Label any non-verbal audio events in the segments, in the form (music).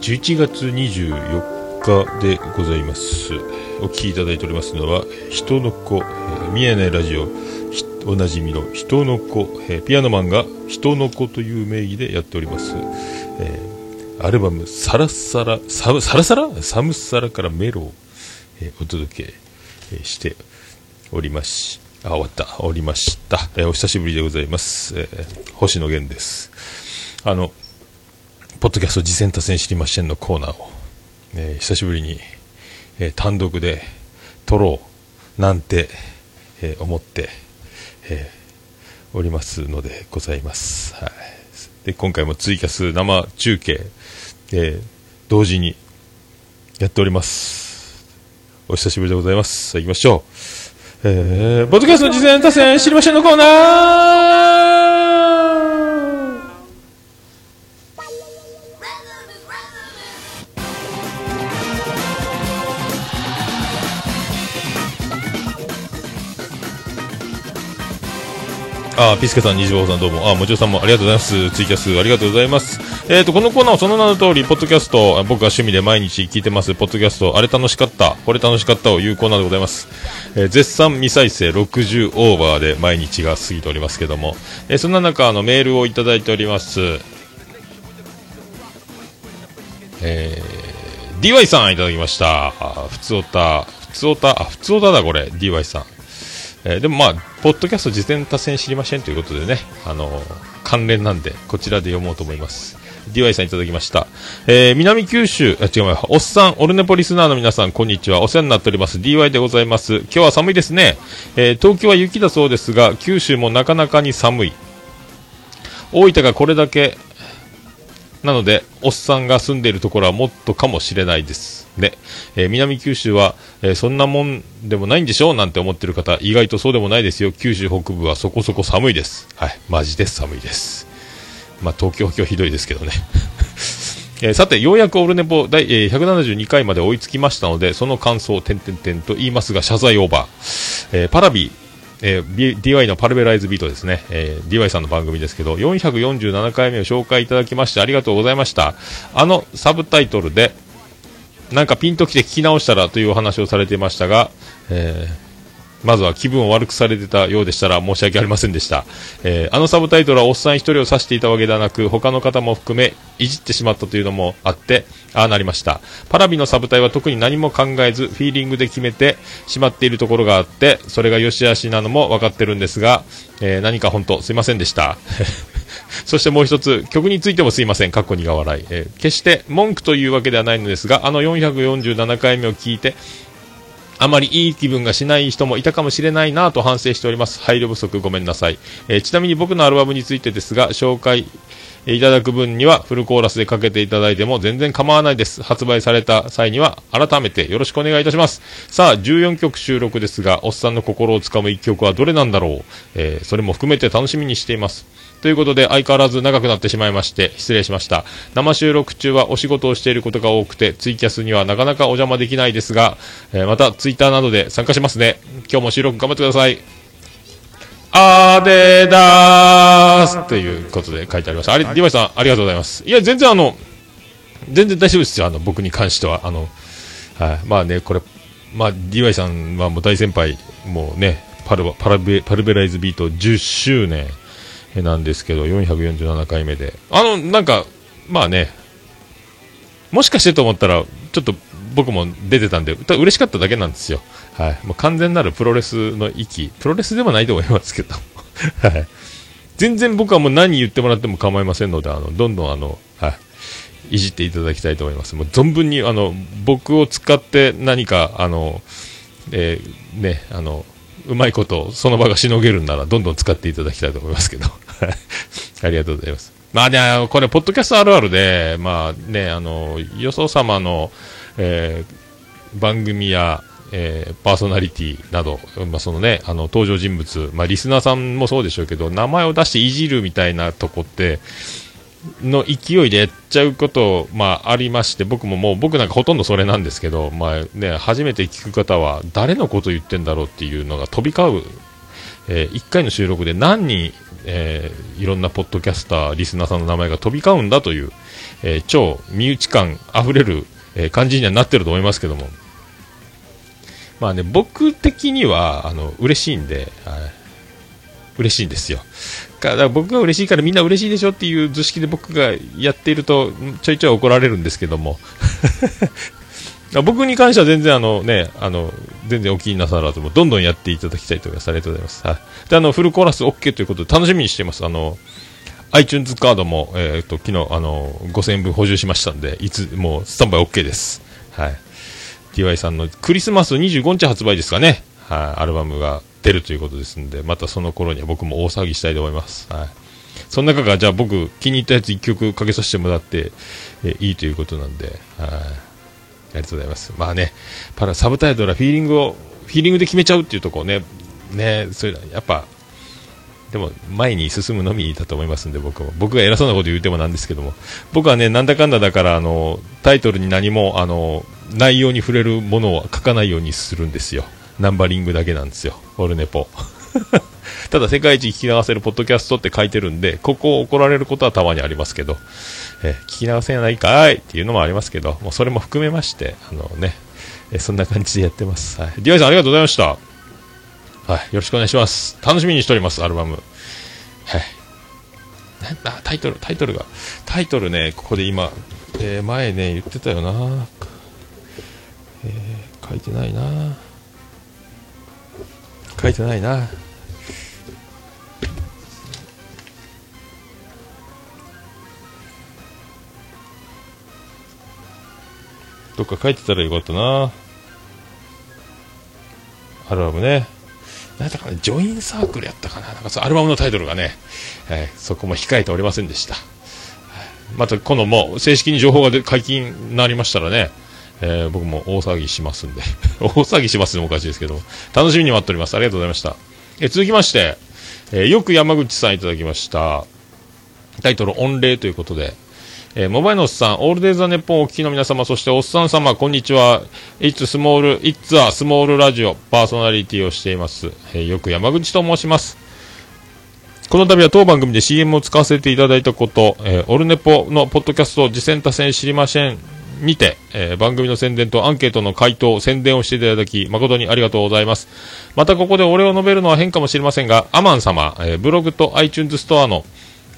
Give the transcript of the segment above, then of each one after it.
11月24日でございます。お聴きいただいておりますのは人の子、えー、見えないラジオおなじみの人の子、えー、ピアノマンが人の子という名義でやっております、えー、アルバムサラサラササラサラ？サムサラからメロを、えー、お届け、えー、しております。あ終わった。おりました、えー、お久しぶりでございます、えー、星野源です。あのポッドキャスト次戦多戦知りませんのコーナーを、えー、久しぶりに、えー、単独で撮ろうなんて、えー、思って、えおりますのでございます。はい、で今回もツイキャス生中継、え同時にやっております。お久しぶりでございます。さあ行きましょう。えー、ポッドキャスト事前多戦知りませんのコーナーあ、ピスケさん、虹坊さんどうも。あ、もちろさんもありがとうございます。ツイキャスありがとうございます。えっ、ー、と、このコーナーはその名の通り、ポッドキャスト、僕が趣味で毎日聞いてます、ポッドキャスト、あれ楽しかった、これ楽しかったを言うコーナーでございます。えー、絶賛未再生60オーバーで毎日が過ぎておりますけども、えー、そんな中、あの、メールをいただいております。えー、DY さんいただきました。ふつおた、ふつおた、あ、ふつおただこれ、DY さん。えー、でもまあ、ポッドキャスト事前多戦知りませんということでね、あのー、関連なんで、こちらで読もうと思います。DY さんいただきました。えー、南九州、あ、違う、おっさん、オルネポリスナーの皆さん、こんにちは。お世話になっております。DY でございます。今日は寒いですね。えー、東京は雪だそうですが、九州もなかなかに寒い。大分がこれだけ、なので、おっさんが住んでいるところはもっとかもしれないです。で、えー、南九州は、えー、そんなもんでもないんでしょうなんて思ってる方、意外とそうでもないですよ。九州北部はそこそこ寒いです。はい、マジで寒いです。まあ、東京今日ひどいですけどね。(laughs) えー、さて、ようやくオルネポ第、えー、172回まで追いつきましたので、その感想を点々点と言いますが、謝罪オーバー。えー、パラビ、えー、DY のパルベライズビートですね、えー、DY さんの番組ですけど、447回目を紹介いただきましてありがとうございました。あのサブタイトルで、なんかピンときて聞き直したらというお話をされていましたが、えー、まずは気分を悪くされてたようでしたら申し訳ありませんでした。えー、あのサブタイトルはおっさん一人を指していたわけではなく、他の方も含め、いじってしまったというのもあって、ああなりました。パラビのサブタイは特に何も考えず、フィーリングで決めてしまっているところがあって、それが良し悪しなのも分かってるんですが、えー、何か本当すいませんでした。(laughs) そしてもう一つ、曲についてもすいません、過去苦笑い。えー、決して文句というわけではないのですが、あの447回目を聞いて、あまりいい気分がしない人もいたかもしれないなと反省しております。配慮不足ごめんなさい。えー、ちなみに僕のアルバムについてですが、紹介いただく分にはフルコーラスでかけていただいても全然構わないです。発売された際には改めてよろしくお願いいたします。さあ、14曲収録ですが、おっさんの心をつかむ1曲はどれなんだろう、えー、それも含めて楽しみにしています。ということで、相変わらず長くなってしまいまして、失礼しました。生収録中はお仕事をしていることが多くて、ツイキャスにはなかなかお邪魔できないですが、えー、またツイッターなどで参加しますね。今日も収録頑張ってください。あでだーすということで書いてあります。あれ、ディバイさん、ありがとうございます。いや、全然あの、全然大丈夫ですよ、あの、僕に関しては。あの、はい、まあね、これ、まあ、ディバイさんはもう大先輩、もうね、パルパルベパルベライズビート10周年なんですけど、447回目で。あの、なんか、まあね、もしかしてと思ったら、ちょっと僕も出てたんで、嬉しかっただけなんですよ。はい。もう完全なるプロレスの域。プロレスでもないと思いますけど。(laughs) はい。全然僕はもう何言ってもらっても構いませんので、あの、どんどんあの、はい。いじっていただきたいと思います。もう存分に、あの、僕を使って何か、あの、えー、ね、あの、うまいことその場がしのげるんならどんどん使っていただきたいと思いますけど。(laughs) ありがとうございます。まあねこれポッドキャストあるあるでまあねあのよそ様の、えー、番組やえー、パーソナリティなど、まあ、そのね、あの、登場人物、まあ、リスナーさんもそうでしょうけど、名前を出していじるみたいなとこって、の勢いでやっちゃうこと、まあ、ありまして、僕ももう、僕なんかほとんどそれなんですけど、まあね、初めて聞く方は、誰のこと言ってんだろうっていうのが飛び交う、えー、1回の収録で何人、えー、いろんなポッドキャスター、リスナーさんの名前が飛び交うんだという、えー、超身内感あふれる、えー、感じにはなってると思いますけども、まあね、僕的には、あの、嬉しいんで、嬉しいんですよ。だから僕が嬉しいからみんな嬉しいでしょっていう図式で僕がやっているとちょいちょい怒られるんですけども (laughs) 僕に関しては全然あのね、あの、全然お気になさらずも、どんどんやっていただきたいと思います。ありがとうございます。はい。で、あの、フルコーラス OK ということで楽しみにしています。あの、iTunes カードも、えっ、と、昨日、あの、5000円分補充しましたんで、いつ、もう、スタンバイ OK です。はい。DY さんのクリスマス25日発売ですかね。はい。アルバムが出るということですんで、またその頃には僕も大騒ぎしたいと思います。はい。その中から、じゃあ僕、気に入ったやつ1曲かけさせてもらって、えいいということなんで、はい。ありがとうございます。まあね、パラ、サブタイトルはフィーリングを、フィーリングで決めちゃうっていうところね、ね、それやっぱ、でも前に進むのみだと思いますんで、僕も。僕が偉そうなこと言うてもなんですけども、僕はね、なんだかんだだから、あの、タイトルに何も、あの、内容に触れるものを書かないようにするんですよ。ナンバリングだけなんですよ。オルネポ。(laughs) ただ世界一聞き流せるポッドキャストって書いてるんで、ここを怒られることはたまにありますけど、え聞き流せないかいっていうのもありますけど、もうそれも含めまして、あのね、えそんな感じでやってます。はい。ディアイさんありがとうございました。はい。よろしくお願いします。楽しみにしております、アルバム。はい。あ、タイトル、タイトルが。タイトルね、ここで今、えー、前ね、言ってたよな。えー、書いてないな。書いてないな。どっか書いてたらよかったな。アルバムね。なんだかね、ジョインサークルやったかな。なんかそアルバムのタイトルがね、えー、そこも控えておりませんでした。また、このも正式に情報が解禁になりましたらね、えー、僕も大騒ぎしますんで (laughs) 大騒ぎしますのもおかしいですけど、楽しみに待っております。ありがとうございました。えー、続きまして、えー、よく山口さんいただきました。タイトル、御礼ということで、えー、モバイルのおっさん、オールデイザネッポンお聞きの皆様、そしておっさん様、こんにちは。いつスモール、いつはスモールラジオ、パーソナリティをしています。えー、よく山口と申します。この度は当番組で CM を使わせていただいたこと、えー、オルネポのポッドキャスト、次戦多戦知りませんにて、えー、番組の宣伝とアンケートの回答、宣伝をしていただき、誠にありがとうございます。またここでお礼を述べるのは変かもしれませんが、アマン様、えー、ブログと iTunes ストアの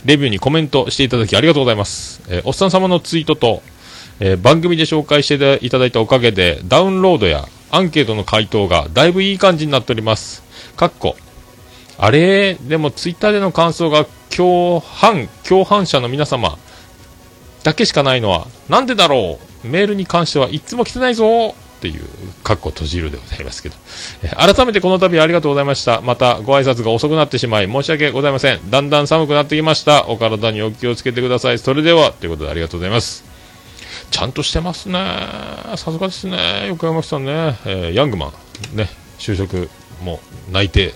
レビューにコメントしていただきありがとうございます。えー、おっさん様のツイートと、えー、番組で紹介していただいたおかげで、ダウンロードやアンケートの回答がだいぶいい感じになっております。かっこ。あれでもツイッターでの感想が共犯、共犯者の皆様だけしかないのはなんでだろう？メールに関してはいつも来てないぞっていう、かっこ閉じるでございますけど、え改めてこの度ありがとうございました。またご挨拶が遅くなってしまい申し訳ございません。だんだん寒くなってきました。お体にお気をつけてください。それでは、ということでありがとうございます。ちゃんとしてますね。さすがですね。横山さんね。えー、ヤングマン、ね、就職も内定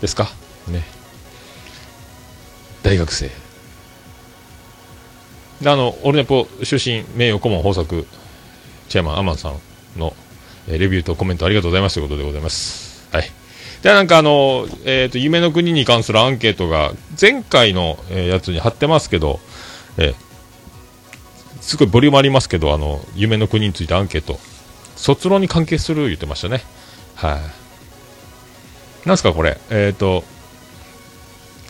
ですか？ね。大学生。で、あの、オルネポ出身名誉顧問豊作、チェアマン、アマンさんの、えレビューとコメントありがとうございますということでございます。はい。で、なんかあの、えっ、ー、と、夢の国に関するアンケートが、前回の、えやつに貼ってますけど、えー、すごいボリュームありますけど、あの、夢の国についてアンケート、卒論に関係する言ってましたね。はい、なんすかこれ、えっ、ー、と、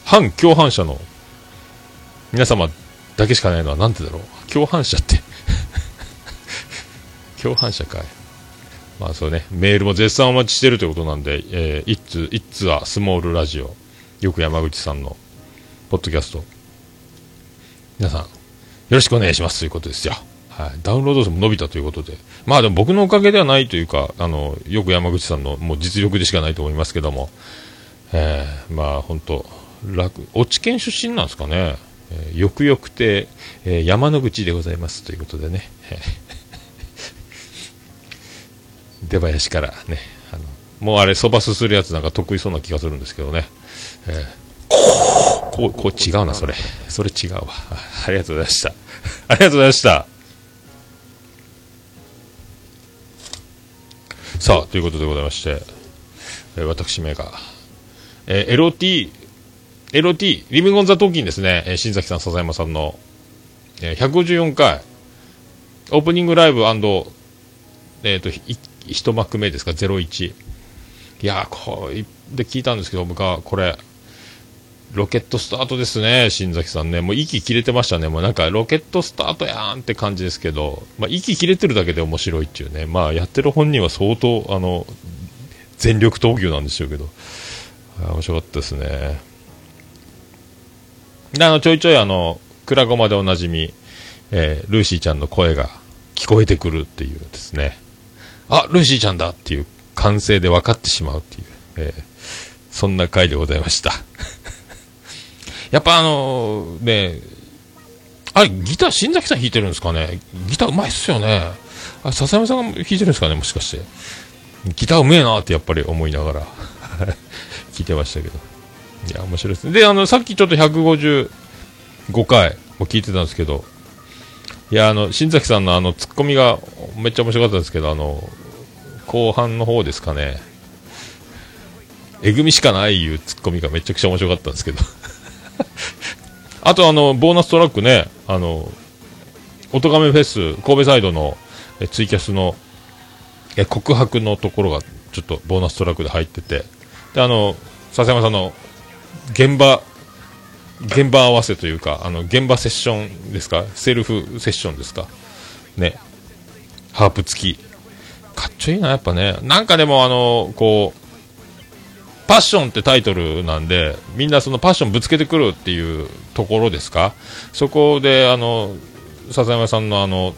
反共犯者の皆様だけしかないのはなんてだろう？共犯者って (laughs) 共犯者かい。まあそうね、メールも絶賛お待ちしてるということなんで、えー、一通、一通はスモールラジオ、よく山口さんの、ポッドキャスト、皆さん、よろしくお願いしますということですよ。はい、ダウンロード数も伸びたということで、まあでも僕のおかげではないというか、あの、よく山口さんのもう実力でしかないと思いますけども、えー、まあ本当楽、落ち県出身なんですかね。えー、よくよくて、えー、山の口でございますということでね。(laughs) 出囃子からね、あのもうあれ、そばすするやつなんか得意そうな気がするんですけどね。えー、こう、こう違うな、それ。それ違うわ。ありがとうございました。(laughs) ありがとうございました。さあ、ということでございまして、えー、私めが、えー、LOT、LOT、リビングオンザトーキンですね、えー、新崎さん、笹山さんのえー、154回、オープニングライブえっ、ー、と、一幕目ですか、01。いやーこれで聞いたんですけど、僕はこれ、ロケットスタートですね、新崎さんね。もう息切れてましたね。もうなんかロケットスタートやんって感じですけど、まあ、息切れてるだけで面白いっていうね。まあ、やってる本人は相当、あの、全力投球なんでしょうけど。面白かったですね。で、あの、ちょいちょいあの、クラゴマでおなじみ、えー、ルーシーちゃんの声が聞こえてくるっていうですね。あ、ルーシーちゃんだっていう歓声で分かってしまうっていう、えー、そんな回でございました。(laughs) やっぱあのー、ね、あれ、ギター、新崎さん弾いてるんですかね？ギターうまいっすよね。あ、笹山さんが弾いてるんですかね？もしかして。ギターうめえなってやっぱり思いながら (laughs) 聞いてましたけど。いや、面白いです。ね。で、あの、さっきちょっと155回も聞いてたんですけど、いや、あの、新崎さんのあの、ツッコミがめっちゃ面白かったんですけど、あの、後半の方ですかね、えぐみしかないいうツッコミがめちゃくちゃ面白かったんですけど。(laughs) あとあの、ボーナストラックね、あの、おとがめフェス、神戸サイドのえツイキャスのえ告白のところがちょっとボーナストラックで入ってて、で、あの、笹山さんの現場、現場合わせというか、あの、現場セッションですか？セルフセッションですか？ね。ハープ付き。かっちょいいな、やっぱね。なんかでもあの、こう、パッションってタイトルなんで、みんなそのパッションぶつけてくるっていうところですか？そこで、あの、笹山さんのあの、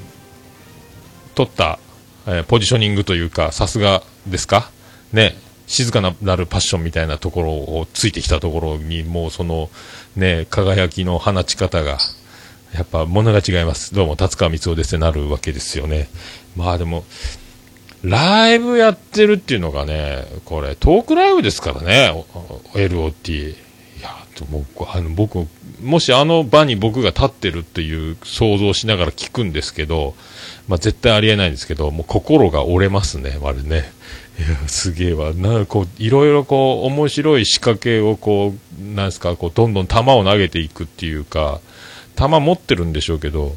取った、えー、ポジショニングというか、さすがですか？ね。静かなるパッションみたいなところをついてきたところに、もうその、ね、輝きの放ち方が、やっぱ物が違います。どうも、達川光夫ですってなるわけですよね。まあでも、ライブやってるっていうのがね、これ、トークライブですからね、LOT。いや、もあの僕、もしあの場に僕が立ってるっていう想像しながら聞くんですけど、まあ、絶対ありえないんですけど、もう心が折れますね、あれね。いや、すげえわ。なこう、いろいろこう、面白い仕掛けをこう、なんですか、こう、どんどん球を投げていくっていうか、球持ってるんでしょうけど、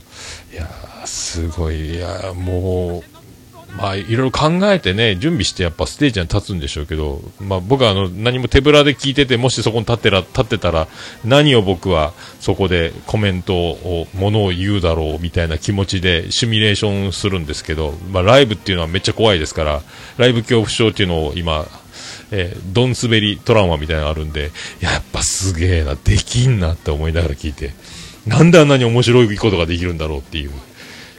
いやすごい、いやもう、まあ、いろいろ考えてね、準備してやっぱステージに立つんでしょうけど、まあ、僕はあの何も手ぶらで聞いてて、もしそこに立ってら立ってたら、何を僕はそこでコメントを、ものを言うだろうみたいな気持ちでシミュレーションするんですけど、まあ、ライブっていうのはめっちゃ怖いですから、ライブ恐怖症っていうのを今、えー、ドン滑りトラウマみたいなのあるんで、やっぱすげえな、できんなって思いながら聞いて、なんであんなに面白いことができるんだろうっていう。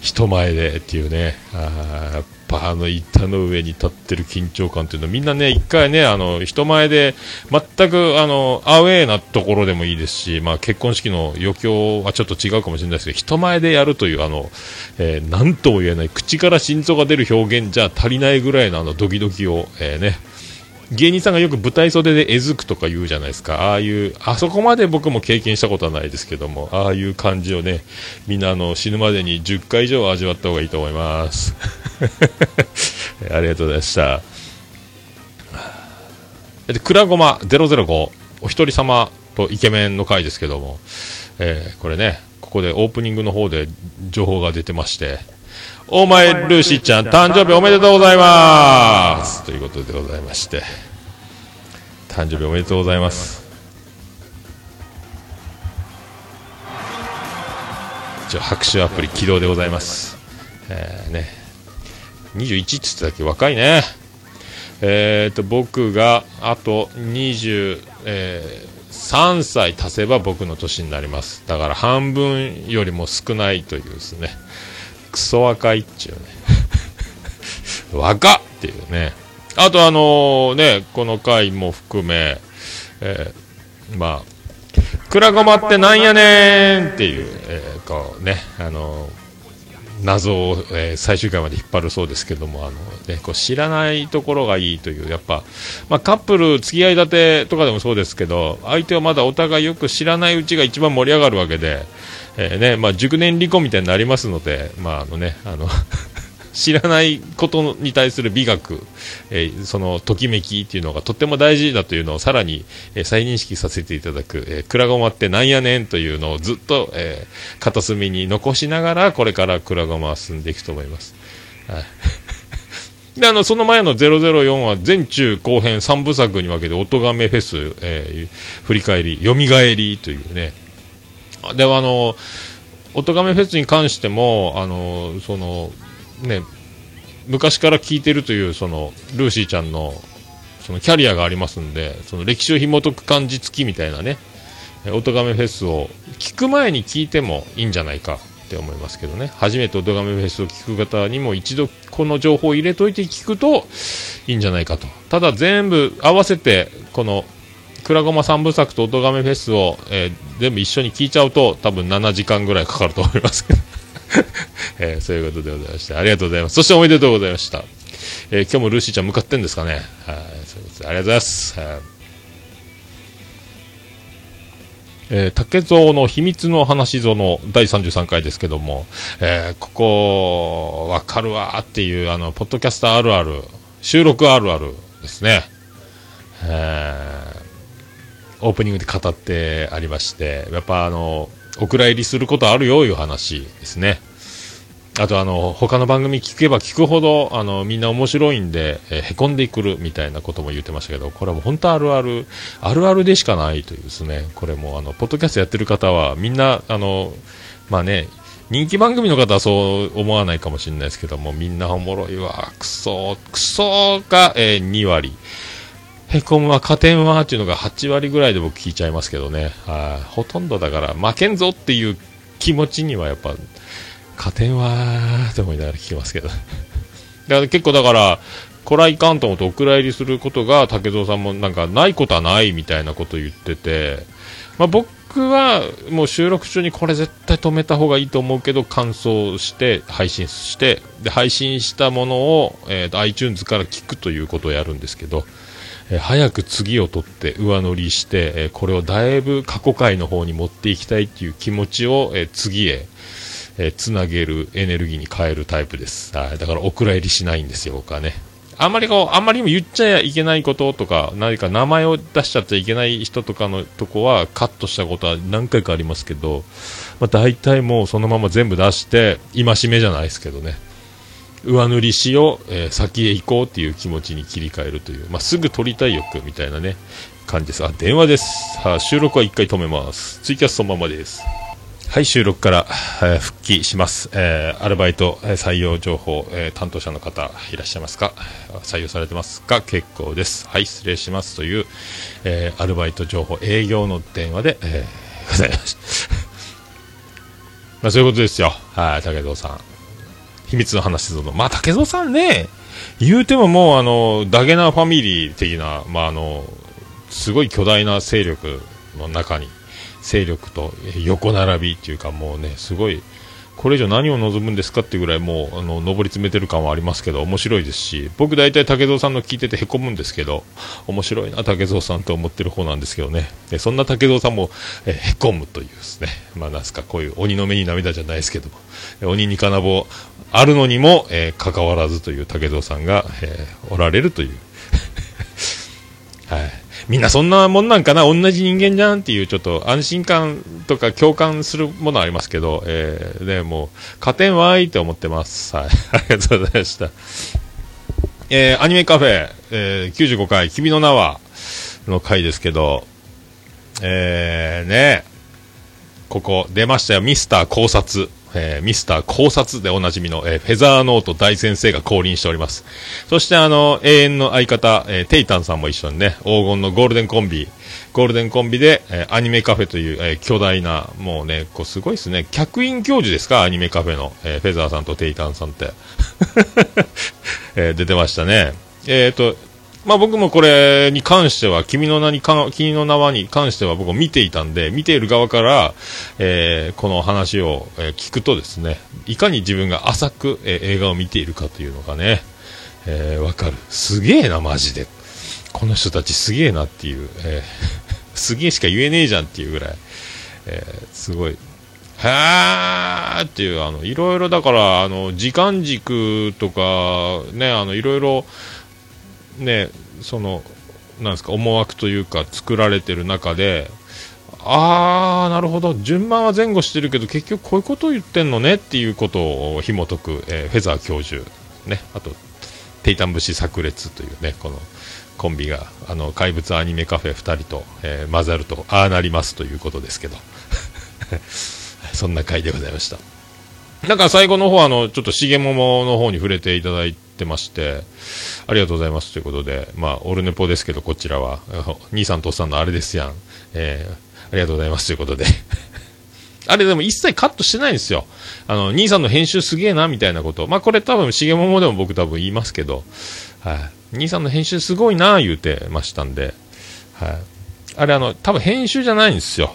人前でっていうね、あぱあの板の上に立ってる緊張感っていうのはみんなね、一回ね、あの人前で全くあのアウェーなところでもいいですし、まあ、結婚式の余興はちょっと違うかもしれないですけど、人前でやるというあの、えー、なんとも言えない口から心臓が出る表現じゃ足りないぐらいのあのドキドキを、えー、ね、芸人さんがよく舞台袖でえずくとか言うじゃないですか。ああいう、あそこまで僕も経験したことはないですけども、ああいう感じをね、みんなあの死ぬまでに10回以上味わった方がいいと思います。(laughs) ありがとうございました。で、くらごま005、お一人様とイケメンの回ですけども、えー、これね、ここでオープニングの方で情報が出てまして、お前ルーシーちゃん誕生日おめでとうございます。ということでございまして。誕生日おめでとうございます。一応拍手アプリ起動でございます。えー、ね。21って言ってたっけ若いね。えーと僕があと20、えー、3歳足せば僕の年になります。だから半分よりも少ないというですねクソ若いっちゅうね。若っていうね。あとあのね、この回も含め、えー、まあ、くらごまってなんやねんっていう、えー、こうね、あの謎を、えー、最終回まで引っ張るそうですけども、あのね、こう知らないところがいいという、やっぱ、まあ、カップル、付き合い立てとかでもそうですけど、相手をまだお互いよく知らないうちが一番盛り上がるわけで、えー、ね、まあ、熟年離婚みたいになりますので、まあ、あのね、あの (laughs) 知らないことに対する美学、えー、そのときめきっていうのがとっても大事だというのをさらに、えー、再認識させていただく、えー、クラゴマってなんやねんというのをずっと、えー、片隅に残しながらこれからクラゴマは進んでいくと思います。はい (laughs) で、あの、その前の004は全中後編3部作に分けて、音亀フェス、えー、振り返り、蘇りというね。では、あの、音亀フェスに関しても、あの、その、ね、昔から聞いてるという、その、ルーシーちゃんの、そのキャリアがありますんで、その歴史を紐解く感じ付きみたいなね、音亀フェスを聞く前に聞いてもいいんじゃないかって思いますけどね。初めて音亀フェスを聞く方にも一度この情報を入れといて聞くといいんじゃないかと。ただ全部合わせてこのくらごま3部作と音亀フェスを、えー、全部一緒に聞いちゃうと多分7時間ぐらいかかると思いますけど。(laughs) えー、そういうことでございましてありがとうございます。そしておめでとうございました、えー、今日もルーシーちゃん向かってんですかね。はいそういうことで。ありがとうございます、はえー、竹蔵の秘密の話ぞの第33回ですけども、えー、ここ、わかるわっていう、あの、ポッドキャスターあるある、収録あるあるですね。えー、オープニングで語ってありまして、やっぱあの、お蔵入りすることあるよ、いう話ですね。あとあの他の番組聞けば聞くほどあのみんな面白いんで、え、へこんでくるみたいなことも言ってましたけどこれはもう本当あるあるあるあるでしかないというですねこれもあのポッドキャストやってる方はみんなあのまあね人気番組の方はそう思わないかもしれないですけどもみんなおもろいわクソクソが、えー、2割へこむは加点はっていうのが8割ぐらいで僕聞いちゃいますけどね。はい。ほとんどだから負けんぞっていう気持ちにはやっぱ加点はって思いながら聞きますけど (laughs) だから結構だからこらいかんと思ってお蔵入りすることが竹蔵さんもなんかないことはないみたいなこと言ってて、まあ、僕はもう収録中にこれ絶対止めた方がいいと思うけど感想して配信してで配信したものを、えー、iTunes から聞くということをやるんですけど、え、早く次を取って上乗りして、え、これをだいぶ過去回の方に持っていきたいっていう気持ちを、え次へえー、つなげるエネルギーに変えるタイプです。はい。だから、お蔵入りしないんですよ、僕はね。あんまりこう、あんまり言っちゃいけないこととか、何か名前を出しちゃっていけない人とかのとこはカットしたことは何回かありますけど、まあ、大体もうそのまま全部出して、戒めじゃないですけどね。上塗りしよう、えー、先へ行こうっていう気持ちに切り替えるという、まあ、すぐ撮りたい欲みたいなね、感じです。あ、電話です。はあ、収録は1回止めます。ツイキャスそのままです。はい、収録から、えー、復帰します。えー、アルバイト、え、採用情報、え担当者の方いらっしゃいますか？採用されてますか？結構です。はい、失礼しますという、えアルバイト情報、営業の電話で、えございます。(laughs) まあ、そういうことですよ。はい、武蔵さん。秘密の話するの。まあ、武蔵さんね、言うてももう、あの、ダゲナファミリー的な、まあ、あの、すごい巨大な勢力の中に勢力と横並びっていうかもうねすごいこれ以上何を望むんですかっていうぐらいもうあの上り詰めてる感はありますけど面白いですし僕大体武蔵さんの聞いててへこむんですけど面白いな武蔵さんと思ってる方なんですけどね。でそんな武蔵さんもえへこむというですね。まあなんすかこういう鬼の目に涙じゃないですけど鬼に金棒あるのにも、えー、関わらずという武蔵さんが、えー、おられるという (laughs) はいみんなそんなもんなんかな、同じ人間じゃんっていうちょっと安心感とか共感するものありますけど、えー、ね、もう、加点はーいって思ってます。はい。(laughs) ありがとうございました。えー、アニメカフェ、えー、95回、君の名は、の回ですけど、えー、ね、ここ出ましたよ、ミスター考察。えー、ミスター考察でおなじみの、えー、フェザーノート大先生が降臨しております。そしてあの、永遠の相方、えー、テイタンさんも一緒にね、黄金のゴールデンコンビ、ゴールデンコンビで、えー、アニメカフェという、えー、巨大な、もうね、こうすごいですね、客員教授ですか、アニメカフェの、えー、フェザーさんとテイタンさんって。(laughs) えー、出てましたね。えっ、ー、と、まあ僕もこれに関しては、君の名に、君の名はに関しては僕も見ていたんで、見ている側から、えー、この話を、え、聞くとですね、いかに自分が浅く、えー、映画を見ているかというのがね、えー、わかる。すげえな、マジで。この人たちすげえなっていう、えー、(laughs) すげえしか言えねえじゃんっていうぐらい、えー、すごい、へーっていう、あの、いろいろだから、あの、時間軸とか、ね、あの、いろいろ、ね、その、なんですか、思惑というか、作られてる中で、あー、なるほど、順番は前後してるけど、結局こういうことを言ってんのねっていうことを紐解く、えー、フェザー教授、ね、あと、テイタン節炸裂というね、このコンビが、あの、怪物アニメカフェ2人と、えー、混ざると、ああなりますということですけど。(laughs) そんな回でございました。なんか最後の方あの、ちょっと重桃の方に触れていただいててまして、ありがとうございますということで、まあ、オルネポですけど、こちらは、(laughs) 兄さんとおっさんのあれですやん。えー、ありがとうございますということで。(laughs) あれでも一切カットしてないんですよ。あの、兄さんの編集すげえな、みたいなこと。まあ、これ多分、重桃でも僕多分言いますけど、はい。兄さんの編集すごいな、言うてましたんで、はい。あれあの、多分編集じゃないんですよ。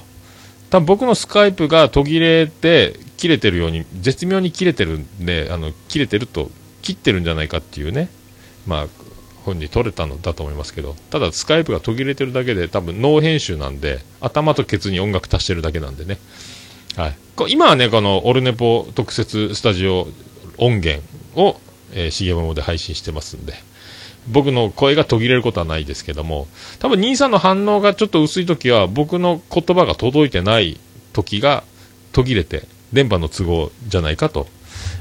多分僕のスカイプが途切れて、切れてるように、絶妙に切れてるんで、あの、切れてると、切ってるんじゃないかっていうね、まあ、本に取れたのだと思いますけど、ただスカイプが途切れてるだけで、多分ノー編集なんで、頭とケツに音楽足してるだけなんでね。はい。今はね、このオルネポ特設スタジオ音源を、えー、CM で配信してますんで、僕の声が途切れることはないですけども、多分兄さんの反応がちょっと薄い時は、僕の言葉が届いてない時が途切れて、電波の都合じゃないかと、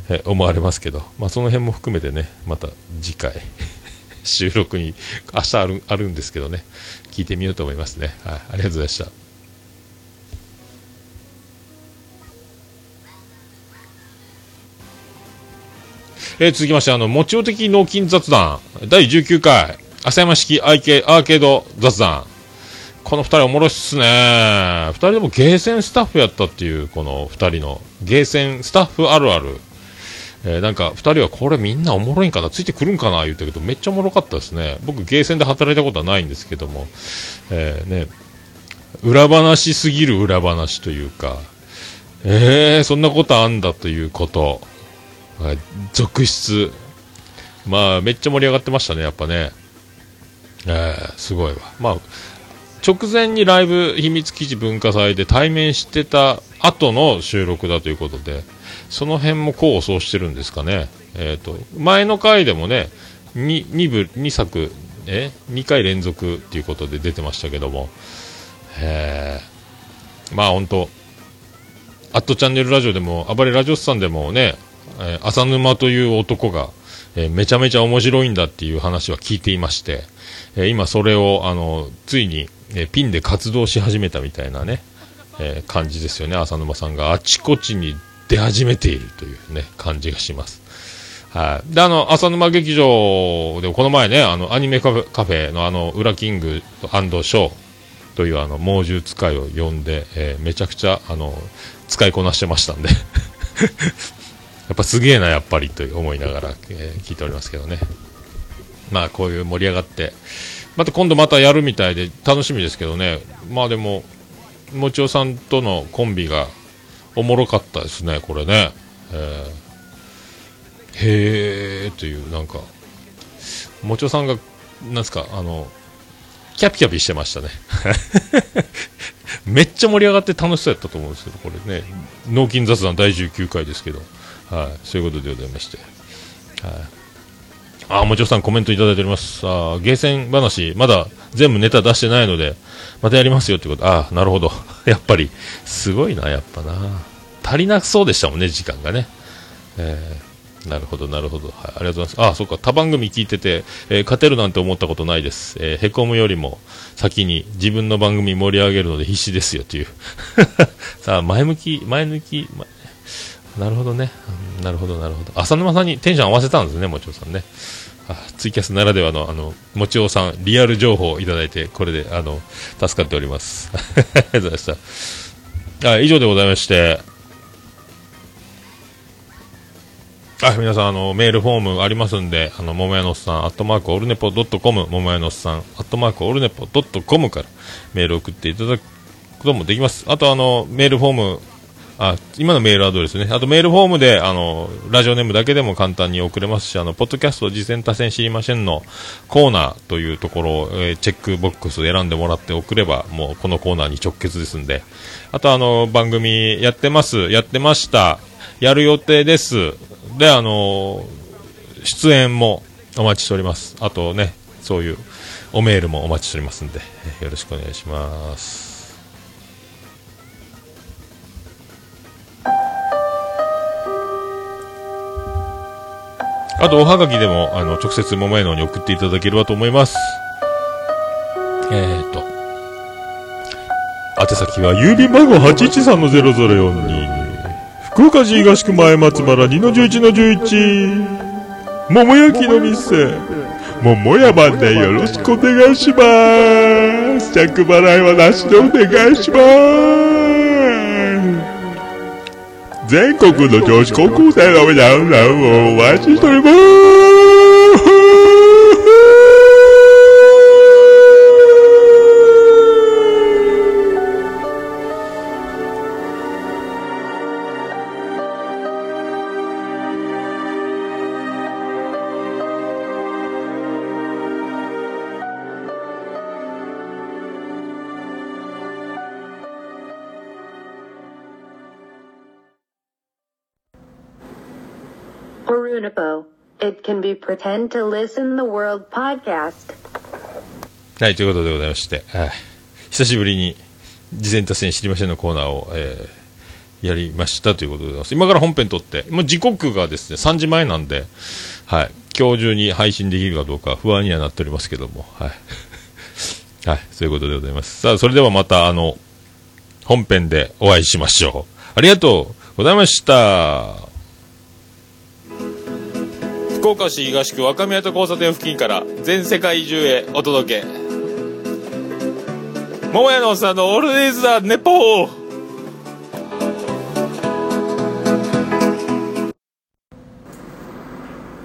え思われますけど、まあ、その辺も含めてね、また次回 (laughs) 収録に明日あるあるんですけどね、聞いてみようと思いますね。はい、ありがとうございました。えー、続きまして、あの、もちお的脳筋雑談、第19回、浅山式アーケアーケード雑談。この二人おもろいっすね。二人ともゲーセンスタッフやったっていう、この二人の、ゲーセンスタッフあるある。えー、なんか、二人はこれみんなおもろいんかな？ついてくるんかな？言ったけど、めっちゃおもろかったですね。僕、ゲーセンで働いたことはないんですけども、えー、ね、裏話すぎる裏話というか、えー、そんなことあんだということ。はい、続出。まあ、めっちゃ盛り上がってましたね、やっぱね。えー、すごいわ。まあ、直前にライブ秘密基地文化祭で対面してた後の収録だということで、その辺も功を奏してるんですかね。えっ、ー、と、前の回でもね、2, 2部、2作、え ?2 回連続っていうことで出てましたけども、え、まあ本当アットチャンネルラジオでも、暴れラジオスさんでもね、えー、浅沼という男が、えー、めちゃめちゃ面白いんだっていう話は聞いていまして、えー、今それを、あの、ついに、えピンで活動し始めたみたいなね、え感じですよね、浅沼さんがあちこちに出始めているというね、感じがします。はい。で、あの、浅沼劇場で、この前ね、あの、アニメカフェカフェのあの、裏キングショーというあの、猛獣使いを呼んで、えー、めちゃくちゃ、あの、使いこなしてましたんで (laughs) やっぱすげえな、やっぱりと思いながら、えー、聞いておりますけどね。まあ、こういう盛り上がって、また今度またやるみたいで楽しみですけどね。まあでも、もちおさんとのコンビがおもろかったですね、これね。えー、へーという、なんか、もちょさんが、なんすか、あの、キャピキャピしてましたね。(laughs) めっちゃ盛り上がって楽しそうやったと思うんですけど、これね、脳筋雑談第19回ですけど。はい、そういうことでございまして。はい。あ、もちろさんコメントいただいております。あゲーセン話、まだ全部ネタ出してないので、またやりますよってこと。ああなるほど。(laughs) やっぱり、すごいな、やっぱな。足りなそうでしたもんね、時間がね。えー、なるほど、なるほど。はい、ありがとうございます。あ、そっか、他番組聞いてて、えー、勝てるなんて思ったことないです。えー、へこむよりも先に自分の番組盛り上げるので必死ですよっていう。(laughs) さあ、前向き、前向き、なるほどね。なるほど、なるほど。浅沼さんにテンション合わせたんですね、もちおさんね。あツイキャスならではの、あの、もちおさん、リアル情報をいただいて、これで、あの、助かっております。(laughs) ありがとうございました。あ以上でございまして、あ、皆さん、あの、メールフォームありますんで、あの、ももやのっさん、アットマークオルネポドットコム、ももやのっさん、アットマークオルネポドットコムからメール送っていただくこともできます。あと、あの、メールフォームあ、今のメールアドレスね。あとメールフォームで、あの、ラジオネームだけでも簡単に送れますし、あの、ポッドキャスト次戦多戦知りませんのコーナーというところを、えー、チェックボックスを選んでもらって送れば、もうこのコーナーに直結ですんで。あとあの、番組やってます、やってました、やる予定です。で、あの、出演もお待ちしております。あとね、そういうおメールもお待ちしておりますんで、よろしくお願いします。あと、おはがきでも、あの、直接桃屋のに送っていただければと思います。えーと。宛先は、郵便番号813-0042。福岡市東区前松原2-11-11。桃焼きの店。桃屋番でよろしくお願いします。着払いはなしでお願いします。全国の女子高校生の皆さんをお待ちしております。It can be pretend to listen the world podcast. はい、ということでございまして、はい、久しぶりに事前達成知りませんのコーナーを、えー、やりましたということでございます。今から本編撮って、もう時刻がですね、3時前なんで、はい、今日中に配信できるかどうか不安にはなっておりますけども、はい。(laughs) はい、そういうことでございます。さあ、それではまた、あの、本編でお会いしましょう。ありがとうございました。福岡市東区若宮と交差点付近から全世界中へお届け桃屋のおっさんのオールデイズ・ザ・ネポー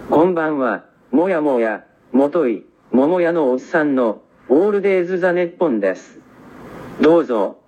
こんばんは、もやもや、もとい、桃屋のおっさんの、オールデイズ・ザ・ネッポンです。どうぞ。